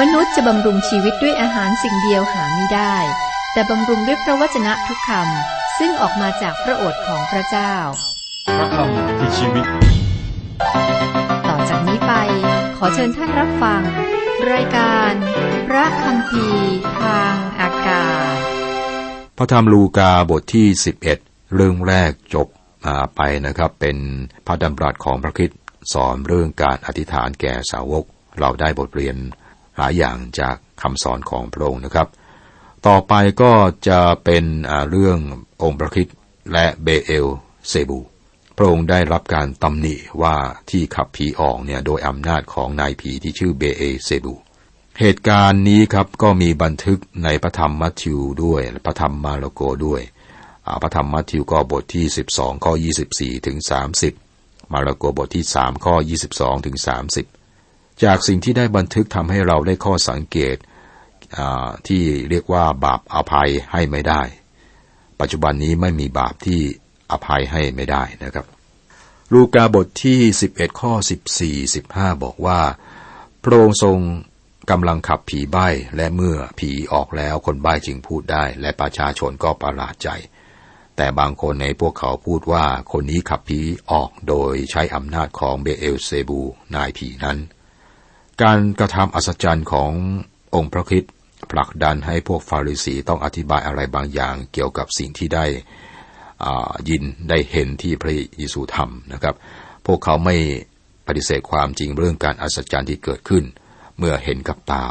มนุษย์จะบำรุงชีวิตด้วยอาหารสิ่งเดียวหาไม่ได้ แต่บำรุงด้วยพระวจนะทุกคำซึ่งออกมาจากพระโอษฐ์ของพระเจ้า พระคำคือชีวิต ต่อจากนี้ไป ขอเชิญท่านรับฟัง รายการ พระคำพีทางอากาศ พระธรรมลูกาบทที่ 11 เรื่องแรกจบมาไปนะครับ เป็นพระดำรัสของพระคริสต์สอนเรื่องการอธิษฐานแก่สาวก เราได้บทเรียน หลายอย่างจากคำสอนของพระองค์นะครับ ต่อไปก็จะเป็นเรื่ององค์พระคริสต์และเบเอลเซบู พระองค์ได้รับการตำหนิว่าที่ขับผีออกเนี่ยโดยอำนาจของนายผีที่ชื่อเบเอเซบู เหตุการณ์นี้ครับก็มีบันทึกในพระธรรมมัทธิวด้วย พระธรรมมาระโกด้วยพระธรรมมัทธิวก็บทที่ 12ข้อ24ถึง30 มาระโกบทที่ 3 ข้อ 22ถึง30 จากสิ่งที่ได้บันทึกทำให้เราได้ข้อสังเกตที่เรียกว่าบาปอภัยให้ไม่ได้ ปัจจุบันนี้ไม่มีบาปที่อภัยให้ไม่ได้นะครับ ลูกาบทที่ 11 ข้อ 14 15 บอกว่า พระองค์ทรงกำลังขับผีใบ้และเมื่อผีออกแล้วคนใบ้จึงพูดได้ และประชาชนก็ประหลาดใจ แต่บางคนในพวกเขาพูดว่าคนนี้ขับผีออกโดยใช้อำนาจของเบเอลเซบูนายผีนั้น การกระทำอัศจรรย์ขององค์พระคริสต์ผลักดันให้พวกฟาริสีต้องอธิบายอะไรบางอย่าง เกี่ยวกับสิ่งที่ได้ยินได้เห็นที่พระเยซูทำนะครับ พวกเขาไม่ปฏิเสธความจริงเรื่องการอัศจรรย์ที่เกิดขึ้น เมื่อเห็นกับตา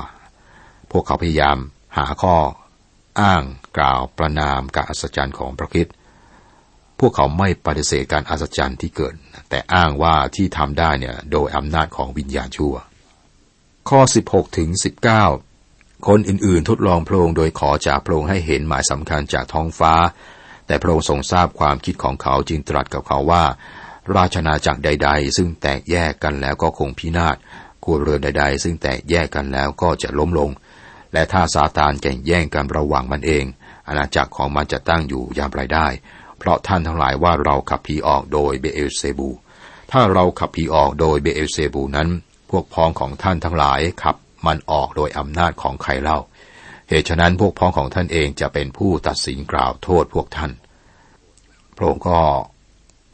พวกเขาพยายามหาข้ออ้างกล่าวประนามการอัศจรรย์ของพระคริสต์พวกเขาไม่ปฏิเสธการอัศจรรย์ที่เกิด แต่อ้างว่าที่ทำได้เนี่ยโดยอำนาจของวิญญาณชั่ว ข้อ 16 ถึง 19 คนอื่นๆ ทดลองพระองค์โดยขอจากพระองค์ให้เห็นหมายสำคัญจากท้องฟ้า แต่พระองค์ทรงทราบความคิดของเขาจึงตรัสกับเขาว่า ราชนาจักรใด ๆ ซึ่งแตกแยกกันแล้วก็คงพินาศครัวเรือนใด ๆ ซึ่งแตกแยกกันแล้วก็จะล้มลง และถ้าซาตานแข่งแย่งกันระหว่างมันเอง อาณาจักรของมันจะตั้งอยู่อย่างไรได้ เพราะท่านทั้งหลายว่าเราขับผีออกโดยเบเอลเซบู ถ้าเราขับผีออกโดยเบเอลเซบูนั้น พวกพ้องของท่านทั้งหลายขับมันออกโดยอำนาจของใครเล่า เหตุฉะนั้นพวกพ้องของท่านเองจะเป็นผู้ตัดสินกล่าวโทษพวกท่าน พระองค์ก็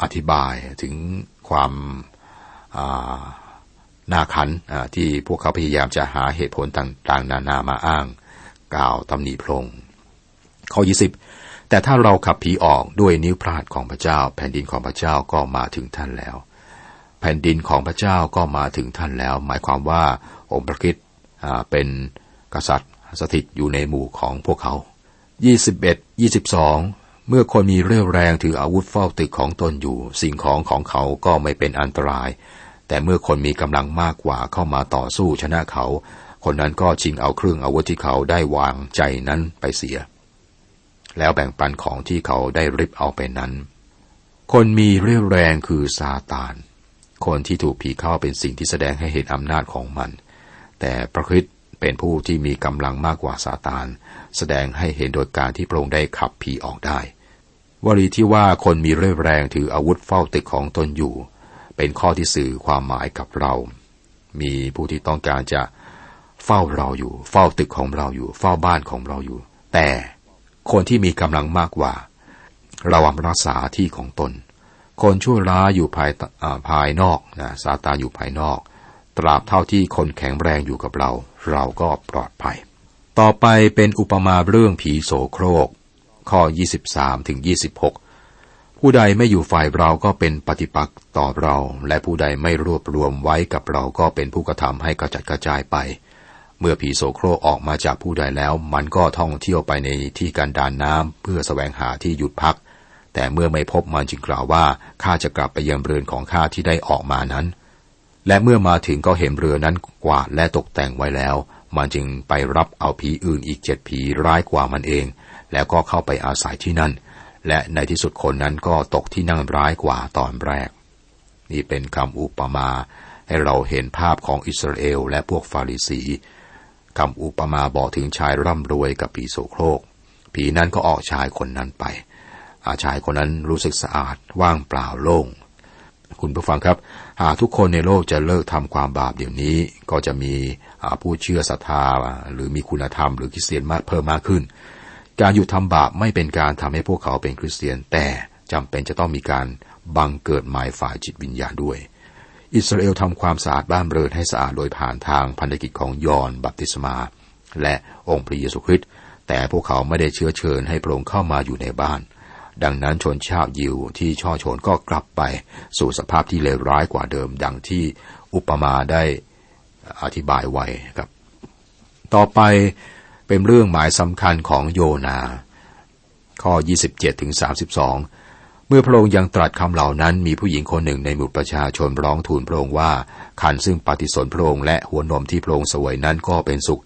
อธิบายถึงความน่าขันที่พวกเขาพยายามจะหาเหตุผลต่างๆ นานามาอ้าง กล่าวตำหนิพระองค์ข้อ 20 แต่ถ้าเราขับผีออกด้วยนิ้วพระหัตถ์ของพระเจ้า แผ่นดินของพระเจ้าก็มาถึงท่านแล้ว แผ่นดินของพระเจ้าก็มาถึงท่านแล้ว หมายความว่าองค์พระคริสต์เป็นกษัตริย์สถิตอยู่ในหมู่ของพวกเขา 21 22 เมื่อคนมีเรี่ยวแรงถืออาวุธเฝ้าตึกของตนอยู่ สิ่งของของเขาก็ไม่เป็นอันตราย แต่เมื่อคนมีกำลังมากกว่าเข้ามาต่อสู้ชนะเขา คนนั้นก็ชิงเอาเครื่องอาวุธที่เขาได้วางใจนั้นไปเสีย แล้วแบ่งปันของที่เขาได้ริบเอาไปนั้น คนมีเรี่ยวแรงคือซาตาน คนที่ถูกผีเข้าเป็นสิ่งที่แสดงให้เห็นอำนาจของมัน แต่พระคริสต์เป็นผู้ที่มีกำลังมากกว่าซาตาน แสดงให้เห็นโดยการที่พระองค์ได้ขับผีออกได้ วลีที่ว่าคนมีเรี่ยวแรงถืออาวุธเฝ้าตึกของตนอยู่ เป็นข้อที่สื่อความหมายกับเรา มีผู้ที่ต้องการจะเฝ้าเราอยู่ เฝ้าตึกของเราอยู่ เฝ้าบ้านของเราอยู่ แต่คนที่มีกำลังมากกว่า ระวังรักษาที่ของตน คนชั่วร้ายอยู่ภายภายนอกนะซาตานอยู่ภายนอก ตราบเท่าที่คนแข็งแรงอยู่กับเรา เราก็ปลอดภัย ต่อไปเป็นอุปมาเรื่องผีโสโครก ข้อ 23ถึง26 ผู้ใดไม่อยู่ฝ่ายเราก็เป็นปฏิปักษ์ต่อเรา และผู้ใดไม่รวบรวมไว้กับเราก็เป็นผู้กระทำให้กระจัดกระจายไป เมื่อผีโสโครกออกมาจากผู้ใดแล้ว มันก็ท่องเที่ยวไปในที่กันดานน้ำเพื่อแสวงหาที่หยุดพัก แต่เมื่อไม่พบมันจึงกล่าวว่าข้าจะกลับไปยังเรือนของข้าที่ได้ออกมานั้น และเมื่อมาถึงก็เห็นเรือนั้นกวาดและตกแต่งไว้แล้ว มันจึงไปรับเอาผีอื่นอีกเจ็ดผีร้ายกว่ามันเอง แล้วก็เข้าไปอาศัยที่นั่น และในที่สุดคนนั้นก็ตกที่นั่งร้ายกว่าตอนแรก นี่เป็นคำอุปมา ให้เราเห็นภาพของอิสราเอลและพวกฟาริสีคำอุปมาบอกถึงชายร่ำรวยกับผีโสโครก ผีนั้นก็ออกชายคนนั้นไป อาชายคนนั้นรู้สึกสะอาดว่างเปล่าโล่ง คุณผู้ฟังครับ หากทุกคนในโลกจะเลิกทำความบาปเดี๋ยวนี้ ก็จะมีผู้เชื่อศรัทธาหรือมีคุณธรรมหรือคริสเตียนมากเพิ่มมากขึ้น การหยุดทำบาปไม่เป็นการทำให้พวกเขาเป็นคริสเตียน แต่จำเป็นจะต้องมีการบังเกิดหมายฝ่ายจิตวิญญาณด้วย อิสราเอลทำความสะอาดบ้านเรือนให้สะอาดโดยผ่านทางพันธกิจของยอนบัพติศมา และองค์พระเยซูคริสต์แต่พวกเขาไม่ได้เชื้อเชิญให้พระองค์เข้ามาอยู่ในบ้าน ดังนั้นชนชาวยิวที่ช่อชนก็กลับไปสู่สภาพที่เลวร้ายกว่าเดิม ดังที่อุปมาได้อธิบายไว้ครับ ต่อไปเป็นเรื่องหมายสำคัญของโยนา ข้อ 27ถึง32 เมื่อพระองค์ยังตรัสคำเหล่านั้น มีผู้หญิงคนหนึ่งในหมู่ประชาชนร้องทูลพระองค์ว่าขันซึ่งปฏิสนพระองค์และหัวนมที่พระองค์สวยนั้นก็เป็นสุข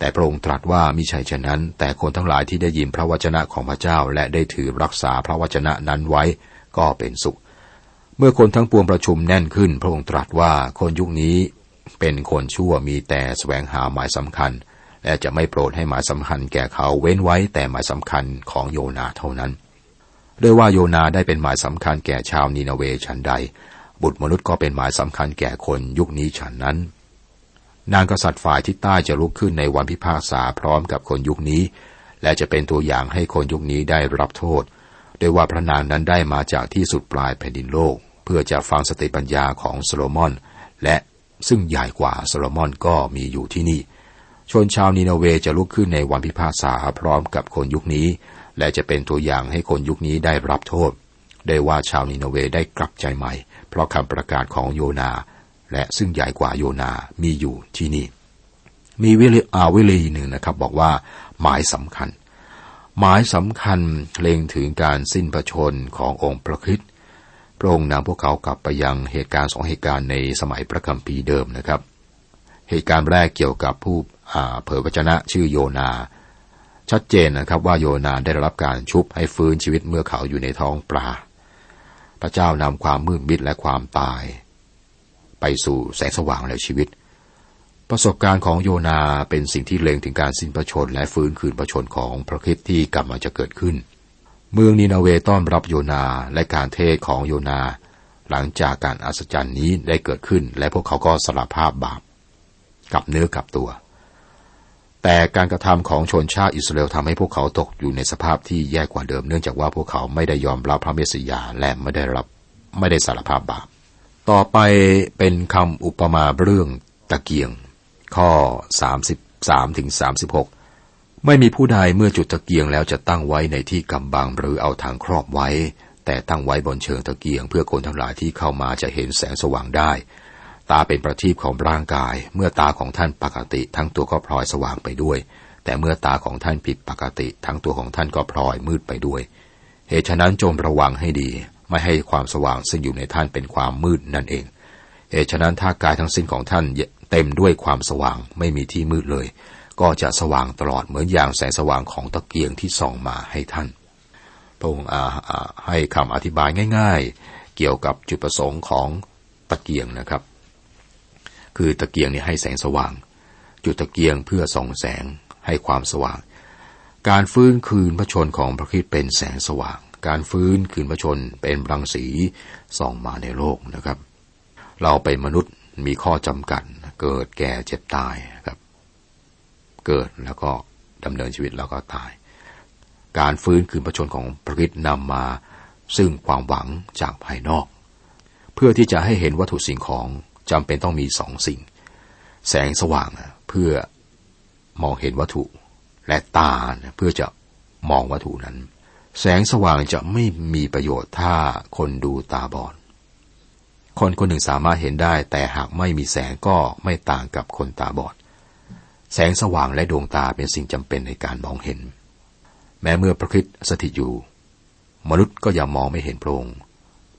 แต่พระองค์ตรัสว่ามิใช่เช่นนั้น แต่คนทั้งหลายที่ได้ยินพระวจนะของพระเจ้า และได้ถือรักษาพระวจนะนั้นไว้ก็เป็นสุข เมื่อคนทั้งปวงประชุมแน่นขึ้น พระองค์ตรัสว่าคนยุคนี้เป็นคนชั่วมีแต่แสวงหาหมายสำคัญ และจะไม่โปรดให้หมายสำคัญแก่เขาเว้นไว้แต่หมายสำคัญของโยนาเท่านั้นด้วยว่าโยนาได้เป็นหมายสำคัญแก่ชาวนีนาเวฉันใด บุตรมนุษย์ก็เป็นหมายสำคัญแก่คนยุคนี้ฉันนั้น นางกษัตริย์ฝ่ายที่ใต้จะลุกขึ้นในวันพิพากษาพร้อมกับคนยุคนี้ และจะเป็นตัวอย่างให้คนยุคนี้ได้รับโทษโดยว่าพระนางนั้นได้มาจากที่สุดปลายแผ่นดินโลก เพื่อจะฟังสติปัญญาของโซโลมอน และซึ่งใหญ่กว่าโซโลมอนก็มีอยู่ที่นี่ ชนชาวนีนาเวจะลุกขึ้นในวันพิพากษาพร้อมกับคนยุคนี้ และจะเป็นตัวอย่างให้คนยุคนี้ได้รับโทษ ได้ว่าชาวนีนาเวได้กลับใจใหม่ เพราะคำประกาศของโยนา และซึ่งใหญ่กว่าโยนามีอยู่ที่นี่ มีวิลีอาวิลีหนึ่งนะครับ บอกว่า หมายสำคัญ หมายสำคัญเล็งถึงการสิ้นประชนขององค์พระคิดพระองค์นำพวกเขากลับไปยังเหตุการณ์สองเหตุการณ์ในสมัยพระคัมภีร์เดิมนะครับ เหตุการณ์แรกเกี่ยวกับผู้เผยวจนะชื่อโยนา ชัดเจนนะครับว่าโยนาได้รับการชุบให้ฟื้นชีวิตเมื่อเขาอยู่ในท้องปลา พระเจ้านำความมืดมิดและความตาย ไปสู่แสงสว่างและชีวิต ประสบการณ์ของโยนาเป็นสิ่งที่เล็งถึงการสิ้นประชนและฟื้นคืนประชนของพระคิดที่กำลังจะเกิดขึ้น เมืองนีนาเวต้อนรับโยนาและการเทศของโยนา หลังจากการอัศจรรย์นี้ได้เกิดขึ้น และพวกเขาก็สารภาพบาปกับเนื้อกับตัว แต่การกระทำของชนชาติอิสราเอลทำให้พวกเขาตกอยู่ในสภาพที่แย่กว่าเดิม เนื่องจากว่าพวกเขาไม่ได้ยอมรับพระเมสสิยาและไม่ได้รับไม่ได้สารภาพบาป ต่อไปเป็นคำอุปมาเรื่องตะเกียง ข้อ 33ถึง36 ไม่มีผู้ใดเมื่อจุดตะเกียงแล้วจะตั้งไว้ในที่กำบังหรือเอาทางครอบไว้ แต่ตั้งไว้บนเชิงตะเกียง เพื่อคนทั้งหลายที่เข้ามาจะเห็นแสงสว่างได้ ตาเป็นประทีปของร่างกาย เมื่อตาของท่านปกติทั้งตัวก็พลอยสว่างไปด้วย แต่เมื่อตาของท่านผิดปกติ ทั้งตัวของท่านก็พลอยมืดไปด้วย เหตุฉะนั้นจงระวังให้ดี ไม่ให้ความสว่างซึ่งอยู่ในท่านเป็นความมืดนั่นเองเหตุฉะนั้นถ้ากายทั้งสิ้นของท่านเต็มด้วยความสว่างไม่มีที่มืดเลย ก็จะสว่างตลอดเหมือนอย่างแสงสว่างของตะเกียงที่ส่องมาให้ท่านพระองค์ให้คำอธิบายง่าย ๆ เกี่ยวกับจุดประสงค์ของตะเกียงนะครับ คือตะเกียงนี่ให้แสงสว่าง จุดตะเกียงเพื่อส่องแสงให้ความสว่าง การฟื้นคืนพระชนของพระคิดเป็นแสงสว่าง การฟื้นคืนพระชนเป็นรังสีส่องมาในโลกนะครับ เราเป็นมนุษย์มีข้อจำกัด เกิดแก่เจ็บตายครับ เกิดแล้วก็ดำเนินชีวิตแล้วก็ตาย การฟื้นคืนพระชนของพระคิดนำมาซึ่งความหวังจากภายนอก เพื่อที่จะให้เห็นวัตถุสิ่งของจำเป็นต้องมีสองสิ่ง แสงสว่างเพื่อมองเห็นวัตถุและตาเพื่อจะมองวัตถุนั้น แสงสว่างจะไม่มีประโยชน์ถ้าคนดูตาบอด คนคนหนึ่งสามารถเห็นได้ แต่หากไม่มีแสงก็ไม่ต่างกับคนตาบอด แสงสว่างและดวงตาเป็นสิ่งจำเป็นในการมองเห็น แม้เมื่อพระคิดสถิตอยู่ มนุษย์ก็ยังมองไม่เห็นพระองค์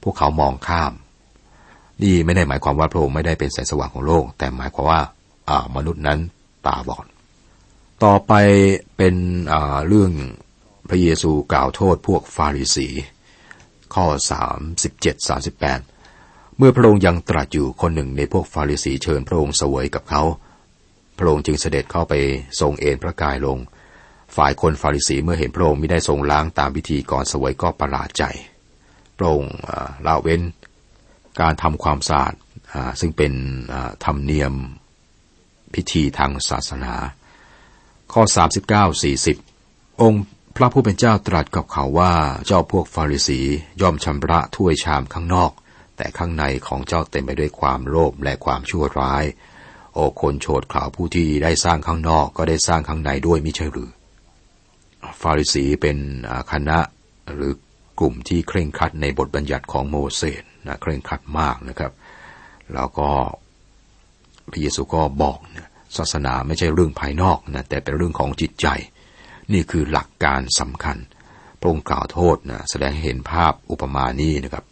พวกเขามองข้าม นี่ไม่ได้หมายความว่าพระองค์ไม่ได้เป็นแสงสว่างของโลก แต่หมายความว่าามนุษย์นั้นตาบอด ต่อไปเป็นเรื่อง ระเยซูกล่าวโทษพวกฟาริสี ข้อ 37 38 เมื่อพระองค์ยังตรัสอยู่คนหนึ่งในพวกฟาริสีเชิญพระองค์เสวยกับเขา พระองค์จึงเสด็จเข้าไปทรงเอนพระกายลง ฝ่ายคนฟาริสีเมื่อเห็นพระองค์ไม่ได้ทรงล้างตามวิธีก่อนเสวยก็ประหลาดใจ พระองค์ละเว้นการทำความสะอาดซึ่งเป็นธรรมเนียมพิธีทางศาสนา ข้อ 39 40 องค์ พระผู้เป็นเจ้าตรัสกับเขาว่าเจ้าพวกฟาริสีย่อมชำระถ้วยชามข้างนอก แต่ข้างในของเจ้าเต็มไปด้วยความโลภและความชั่วร้าย โอคนโฉดข่าวผู้ที่ได้สร้างข้างนอกก็ได้สร้างข้างในด้วยมิใช่หรือ ฟาริสีเป็นคณะหรือกลุ่มที่เคร่งครัดในบทบัญญัติของโมเสสนะเคร่งครัดมากนะครับ แล้วก็พระเยซูก็บอกนะศาสนาไม่ใช่เรื่องภายนอกนะแต่เป็นเรื่องของจิตใจ นี่คือหลักการสำคัญ พระองค์กล่าวโทษนะแสดงเห็นภาพอุปมานี้นะครับ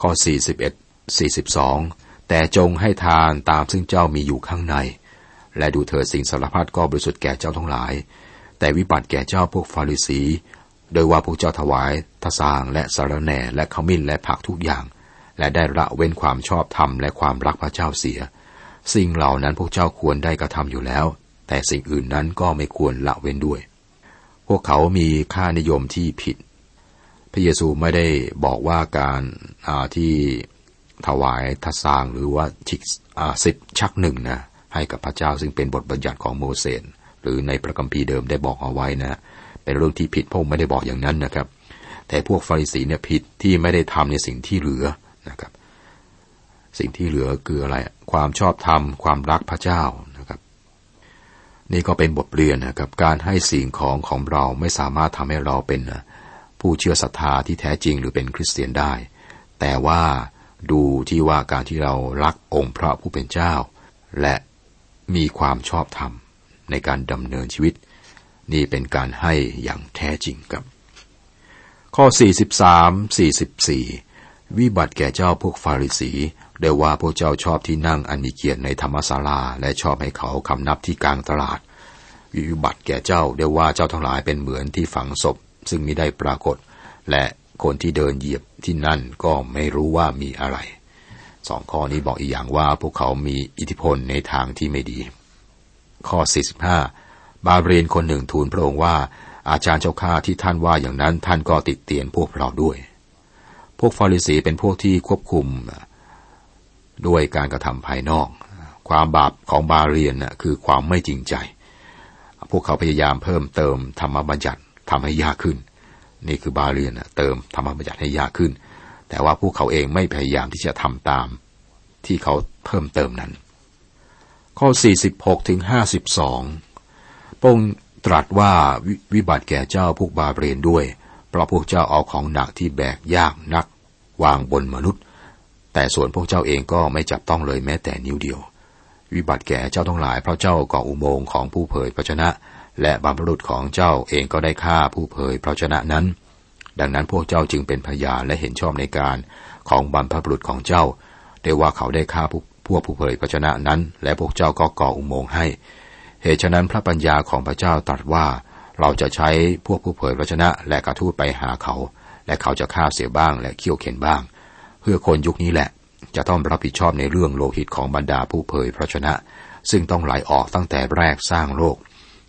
ข้อ 41 42 แต่จงให้ทานตามซึ่งเจ้ามีอยู่ข้างใน และดูเถิดสิ่งสารพัดก็บริสุทธิ์แก่เจ้าทั้งหลาย แต่วิบัติแก่เจ้าพวกฟาริสี โดยว่าพวกเจ้าถวายทศางและสารแหน่และขมิ้นและผักทุกอย่าง และได้ละเว้นความชอบธรรมและความรักพระเจ้าเสีย สิ่งเหล่านั้นพวกเจ้าควรได้กระทำอยู่แล้วแต่สิ่งอื่นนั้นก็ไม่ควรละเว้นด้วย พวกเขามีค่านิยมที่ผิด พระเยซูไม่ได้บอกว่าการที่ถวายทัศางหรือว่าชิกสิบชักหนึ่งนะให้กับพระเจ้าซึ่งเป็นบทบัญญัติของโมเสสหรือในพระคัมภีร์เดิมได้บอกเอาไว้นะเป็นเรื่องที่ผิดพระองค์ไม่ได้บอกอย่างนั้นนะครับ แต่พวกฟาริสีเนี่ยผิดที่ไม่ได้ทำในสิ่งที่เหลือนะครับ สิ่งที่เหลือคืออะไร ความชอบธรรมความรักพระเจ้า นี่ก็เป็นบทเรียนนะครับการให้สิ่งของของเราไม่สามารถทำให้เราเป็นผู้เชื่อศรัทธาที่แท้จริงหรือเป็นคริสเตียนได้ แต่ว่าดูที่ว่าการที่เรารักองค์พระผู้เป็นเจ้า และมีความชอบธรรมในการดำเนินชีวิต นี่เป็นการให้อย่างแท้จริงครับ ข้อ 43 44 วิบัติแก่เจ้าพวกฟาริสี ได้ว่าพวกเจ้าชอบที่นั่งอันมีเกียรติในธรรมศาลา และชอบให้เขาคำนับที่กลางตลาดวิบัติแก่เจ้าได้ว่าเจ้าทั้งหลายเป็นเหมือนที่ฝังศพ ซึ่งมิได้ปรากฏ และคนที่เดินเหยียบที่นั่นก็ไม่รู้ว่ามีอะไรสองข้อนี้บอกอีกอย่างว่าพวกเขามีอิทธิพลในทางที่ไม่ดี ข้อ 45 บาเรียนคนหนึ่งทูลพระองค์ว่า อาจารย์เจ้าข้าที่ท่านว่าอย่างนั้นท่านก็ติดเตียนพวกเราด้วย พวกฟาริสีเป็นพวกที่ควบคุม ด้วยการกระทำภายนอก ความบาปของบาเรียนนะคือความไม่จริงใจ พวกเขาพยายามเพิ่มเติมธรรมบัญญัติทำให้ยากขึ้น นี่คือบาเรียนนะเติมธรรมบัญญัติให้ยากขึ้น แต่ว่าพวกเขาเองไม่พยายามที่จะทำตาม ที่เขาเพิ่มเติมนั้น ข้อ 46ถึง52พระองตรัสว่าวิบัติแก่เจ้าพวกบาเรียนด้วย เพราะพวกเจ้าเอาของหนักที่แบกยากนัก วางบนมนุษย์ แต่ส่วนพวกเจ้าเองก็ไม่จับต้องเลยแม้แต่นิ้วเดียว วิบัติแก่เจ้าทั้งหลายเพราะเจ้าก่ออุโมงค์ของผู้เผยพระชนะ และบรรพบุรุษของเจ้าเองก็ได้ฆ่าผู้เผยพระชนะนั้น ดังนั้นพวกเจ้าจึงเป็นพยานและเห็นชอบในการของบรรพบุรุษของเจ้า ได้ว่าเขาได้ฆ่าพวกผู้เผยพระชนะนั้น และพวกเจ้าก็ก่ออุโมงค์ให้ เหตุฉะนั้นพระปัญญาของพระเจ้าตรัสว่าเราจะใช้พวกผู้เผยพระชนะและกระทู้ไปหาเขา และเขาจะฆ่าเสียบ้างและเคี่ยวเข็นบ้าง พื่อคนยุคนี้แหละ จะต้องรับผิดชอบในเรื่องโลหิตของบรรดาผู้เผยพระชนะ ซึ่งต้องไหลออกตั้งแต่แรกสร้างโลก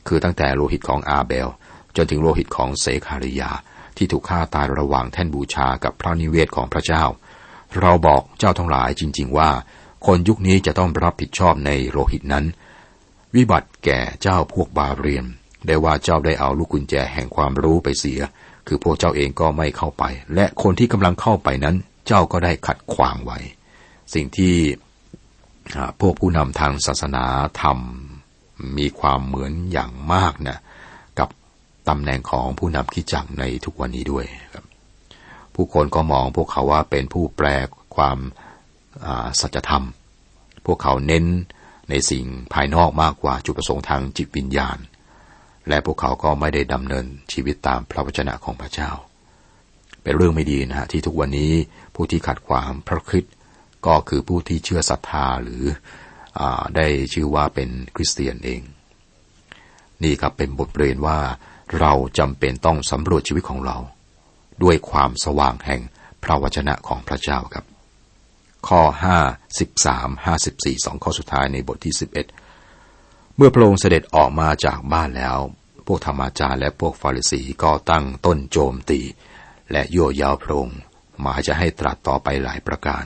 คือตั้งแต่โลหิตของอาเบล จนถึงโลหิตของเสคาริยาที่ถูกฆ่าตายระหว่างแท่นบูชากับพระนิเวศของพระเจ้า เราบอกเจ้าทั้งหลายจริง ๆ ว่า คนยุคนี้จะต้องรับผิดชอบในโลหิตนั้น วิบัติแก่เจ้าพวกบาเรียนได้ว่าเจ้าได้เอาลูกกุญแจแห่งความรู้ไปเสีย คือพวกเจ้าเองก็ไม่เข้าไป และคนที่กำลังเข้าไปนั้น เจ้าก็ได้ขัดขวางไว้ สิ่งที่พวกผู้นำทางศาสนาทำมีความเหมือนอย่างมากนะกับตำแหน่งของผู้นำคิดจักในทุกวันนี้ด้วยครับผู้คนก็มองพวกเขาว่าเป็นผู้แปลความสัจธรรม พวกเขาเน้นในสิ่งภายนอกมากกว่าจุดประสงค์ทางจิตวิญญาณ และพวกเขาก็ไม่ได้ดำเนินชีวิตตามพระวจนะของพระเจ้า เป็นเรื่องไม่ดีนะฮะที่ทุกวันนี้ผู้ที่ขัดขวางพระคริสต์ก็คือผู้ที่เชื่อศรัทธาหรืออได้ชื่อว่าเป็นคริสเตียนเอง นี่ครับเป็นบทเรียนว่าเราจำเป็นต้องสำรวจชีวิตของเรา ด้วยความสว่างแห่งพระวจนะของพระเจ้าครับ ข้อ 5 13 54สองข้อสุดท้ายในบทที่ 11 เมื่อพระองค์เสด็จออกมาจากบ้านแล้ว พวกธรรมาจารย์และพวกฟาริสีก็ตั้งต้นโจมตี และโยั่ยาวพระองค์มาจะให้ตรัสต่อไปหลายประการ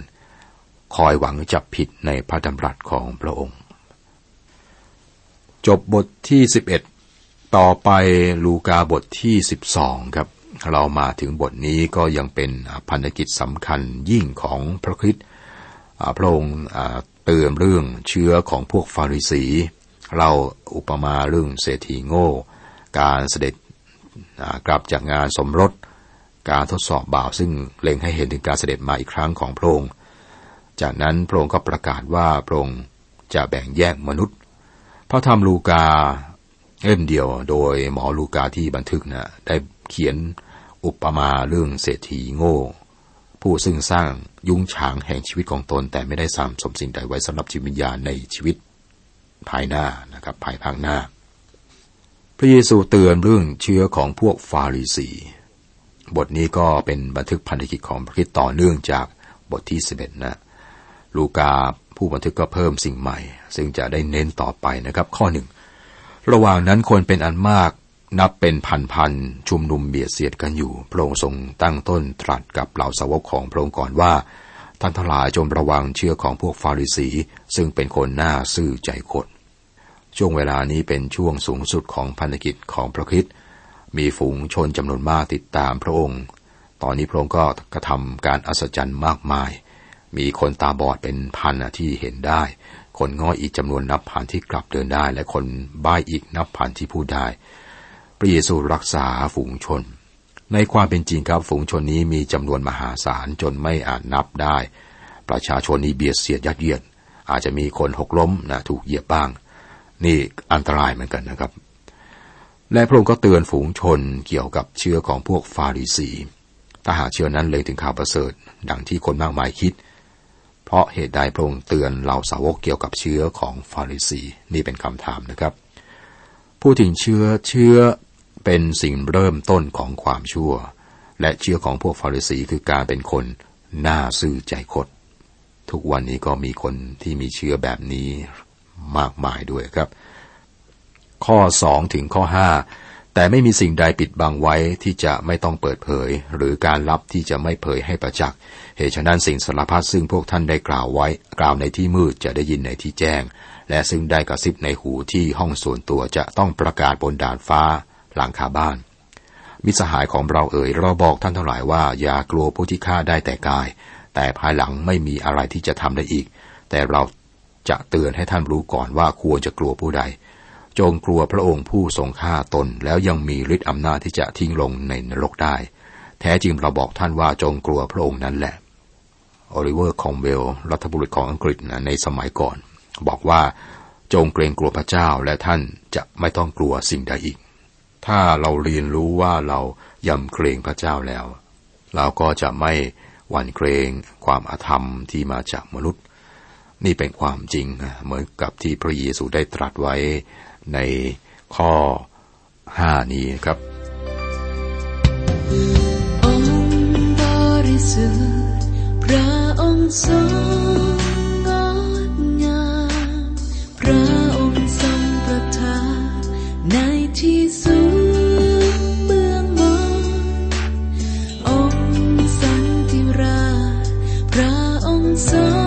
คอยหวังจับผิดในพระดำรัสของพระองค์ จบบทที่ 11 ต่อไปลูกาบทที่ 12 ครับ เรามาถึงบทนี้ก็ยังเป็นพันธกิจสำคัญยิ่งของพระคริสต์พระองค์เตือนเรื่องเชื้อของพวกฟาริสีเราอุปมาเรื่องเศรษฐีโง่ การเสด็จกลับจากงานสมรส การทดสอบบ่าวซึ่งเล็งให้เห็นถึงการเสด็จมาอีกครั้งของพระองค์ จากนั้นพระองค์ก็ประกาศว่าพระองค์จะแบ่งแยกมนุษย์ พระธรรมลูกาเล่มเดียวโดยหมอลูกาที่บันทึกนะได้เขียนอุปมาเรื่องเศรษฐีโง่ ผู้ซึ่งสร้างยุ้งฉางแห่งชีวิตของตน แต่ไม่ได้สามสมสิ่งใดไว้สำหรับจิตวิญญาณในชีวิตภายหน้านะครับภายภาคหน้า พระเยซูเตือนเรื่องเชื้อของพวกฟาริสี บทนี้ก็เป็นบันทึกพันธกิจของพระคิดต่อเนื่องจากบทที่สิบเอ็ดนะ ลูกาผู้บันทึกก็เพิ่มสิ่งใหม่ ซึ่งจะได้เน้นต่อไปนะครับ ข้อหนึ่งระหว่างนั้นคนเป็นอันมากนับเป็นพันๆชุมนุมเบียดเสียดกันอยู่ พระองค์ทรงตั้งต้นตรัสกับเหล่าสาวกของพระองค์ก่อนว่า ท่านทั้งหลายจงระวังเชื่อของพวกฟาริสี ซึ่งเป็นคนหน้าซื่อใจคดช่วงเวลานี้เป็นช่วงสูงสุดของพันธกิจของพระคิด มีฝูงชนจำนวนมากติดตามพระองค์ ตอนนี้พระองค์ก็กระทำการอัศจรรย์มากมาย มีคนตาบอดเป็นพันที่เห็นได้ คนง้ออีกจำนวนนับพันที่กลับเดินได้ และคนบ้าอีกนับพันที่พูดได้ พระเยซูรักษาฝูงชน ในความเป็นจริงครับฝูงชนนี้มีจำนวนมหาศาลจนไม่อาจนับได้ ประชาชนนี้เบียดเสียดยัดเยียดอาจจะมีคนหกล้มนะถูกเหยียบบ้าง นี่อันตรายเหมือนกันนะครับ และพระองค์ก็เตือนฝูงชนเกี่ยวกับเชื้อของพวกฟาริสี ถ้าหากเชื้อนั้นเลยถึงข่าวประเสริฐ ดังที่คนมากมายคิด เพราะเหตุใดพระองค์เตือนเหล่าสาวกเกี่ยวกับเชื้อของฟาริสีนี่เป็นคำถามนะครับผู้ถึงเชื้อเชื้อเป็นสิ่งเริ่มต้นของความชั่ว และเชื้อของพวกฟาริสีคือการเป็นคนหน้าซื่อใจคดทุกวันนี้ก็มีคนที่มีเชื้อแบบนี้มากมายด้วยครับ ข้อสองถึงข้อห้าแต่ไม่มีสิ่งใดปิดบังไว้ที่จะไม่ต้องเปิดเผย หรือการลับที่จะไม่เผยให้ประจักษ์เหตุฉะนั้นสิ่งสารพัดซึ่งพวกท่านได้กล่าวไว้ กล่าวในที่มืดจะได้ยินในที่แจ้ง และซึ่งได้กระซิบในหูที่ห้องส่วนตัวจะต้องประกาศบนดาดฟ้าหลังคาบ้าน มิสหายของเราเอ่ยเราบอกท่านทั้งหลายว่า อย่ากลัวผู้ที่ฆ่าได้แต่กาย แต่ภายหลังไม่มีอะไรที่จะทำได้อีก แต่เราจะเตือนให้ท่านรู้ก่อนว่าควรจะกลัวผู้ใด จงกลัวพระองค์ผู้ทรงฆ่าตน แล้วยังมีฤทธิ์อำนาจที่จะทิ้งลงในนรกได้ แท้จริงเราบอกท่านว่าจงกลัวพระองค์นั้นแหละโอลิเวอร์คอมเวลรัฐบุรุษของอังกฤษในสมัยก่อน บอกว่าจงเกรงกลัวพระเจ้าและท่านจะไม่ต้องกลัวสิ่งใดอีก ถ้าเราเรียนรู้ว่าเรายำเกรงพระเจ้าแล้ว เราก็จะไม่หวั่นเกรงความอาธรรมที่มาจากมนุษย์ นี่เป็นความจริงเหมือนกับที่พระเยซูได้ตรัสไว้ ในข้อห้านี้ครับ องค์บริสุทธิ์พระองค์ทรงงดงามพระองค์ทรงประทับในที่สุดเบื้องบนองค์สันติราพระองค์ทรง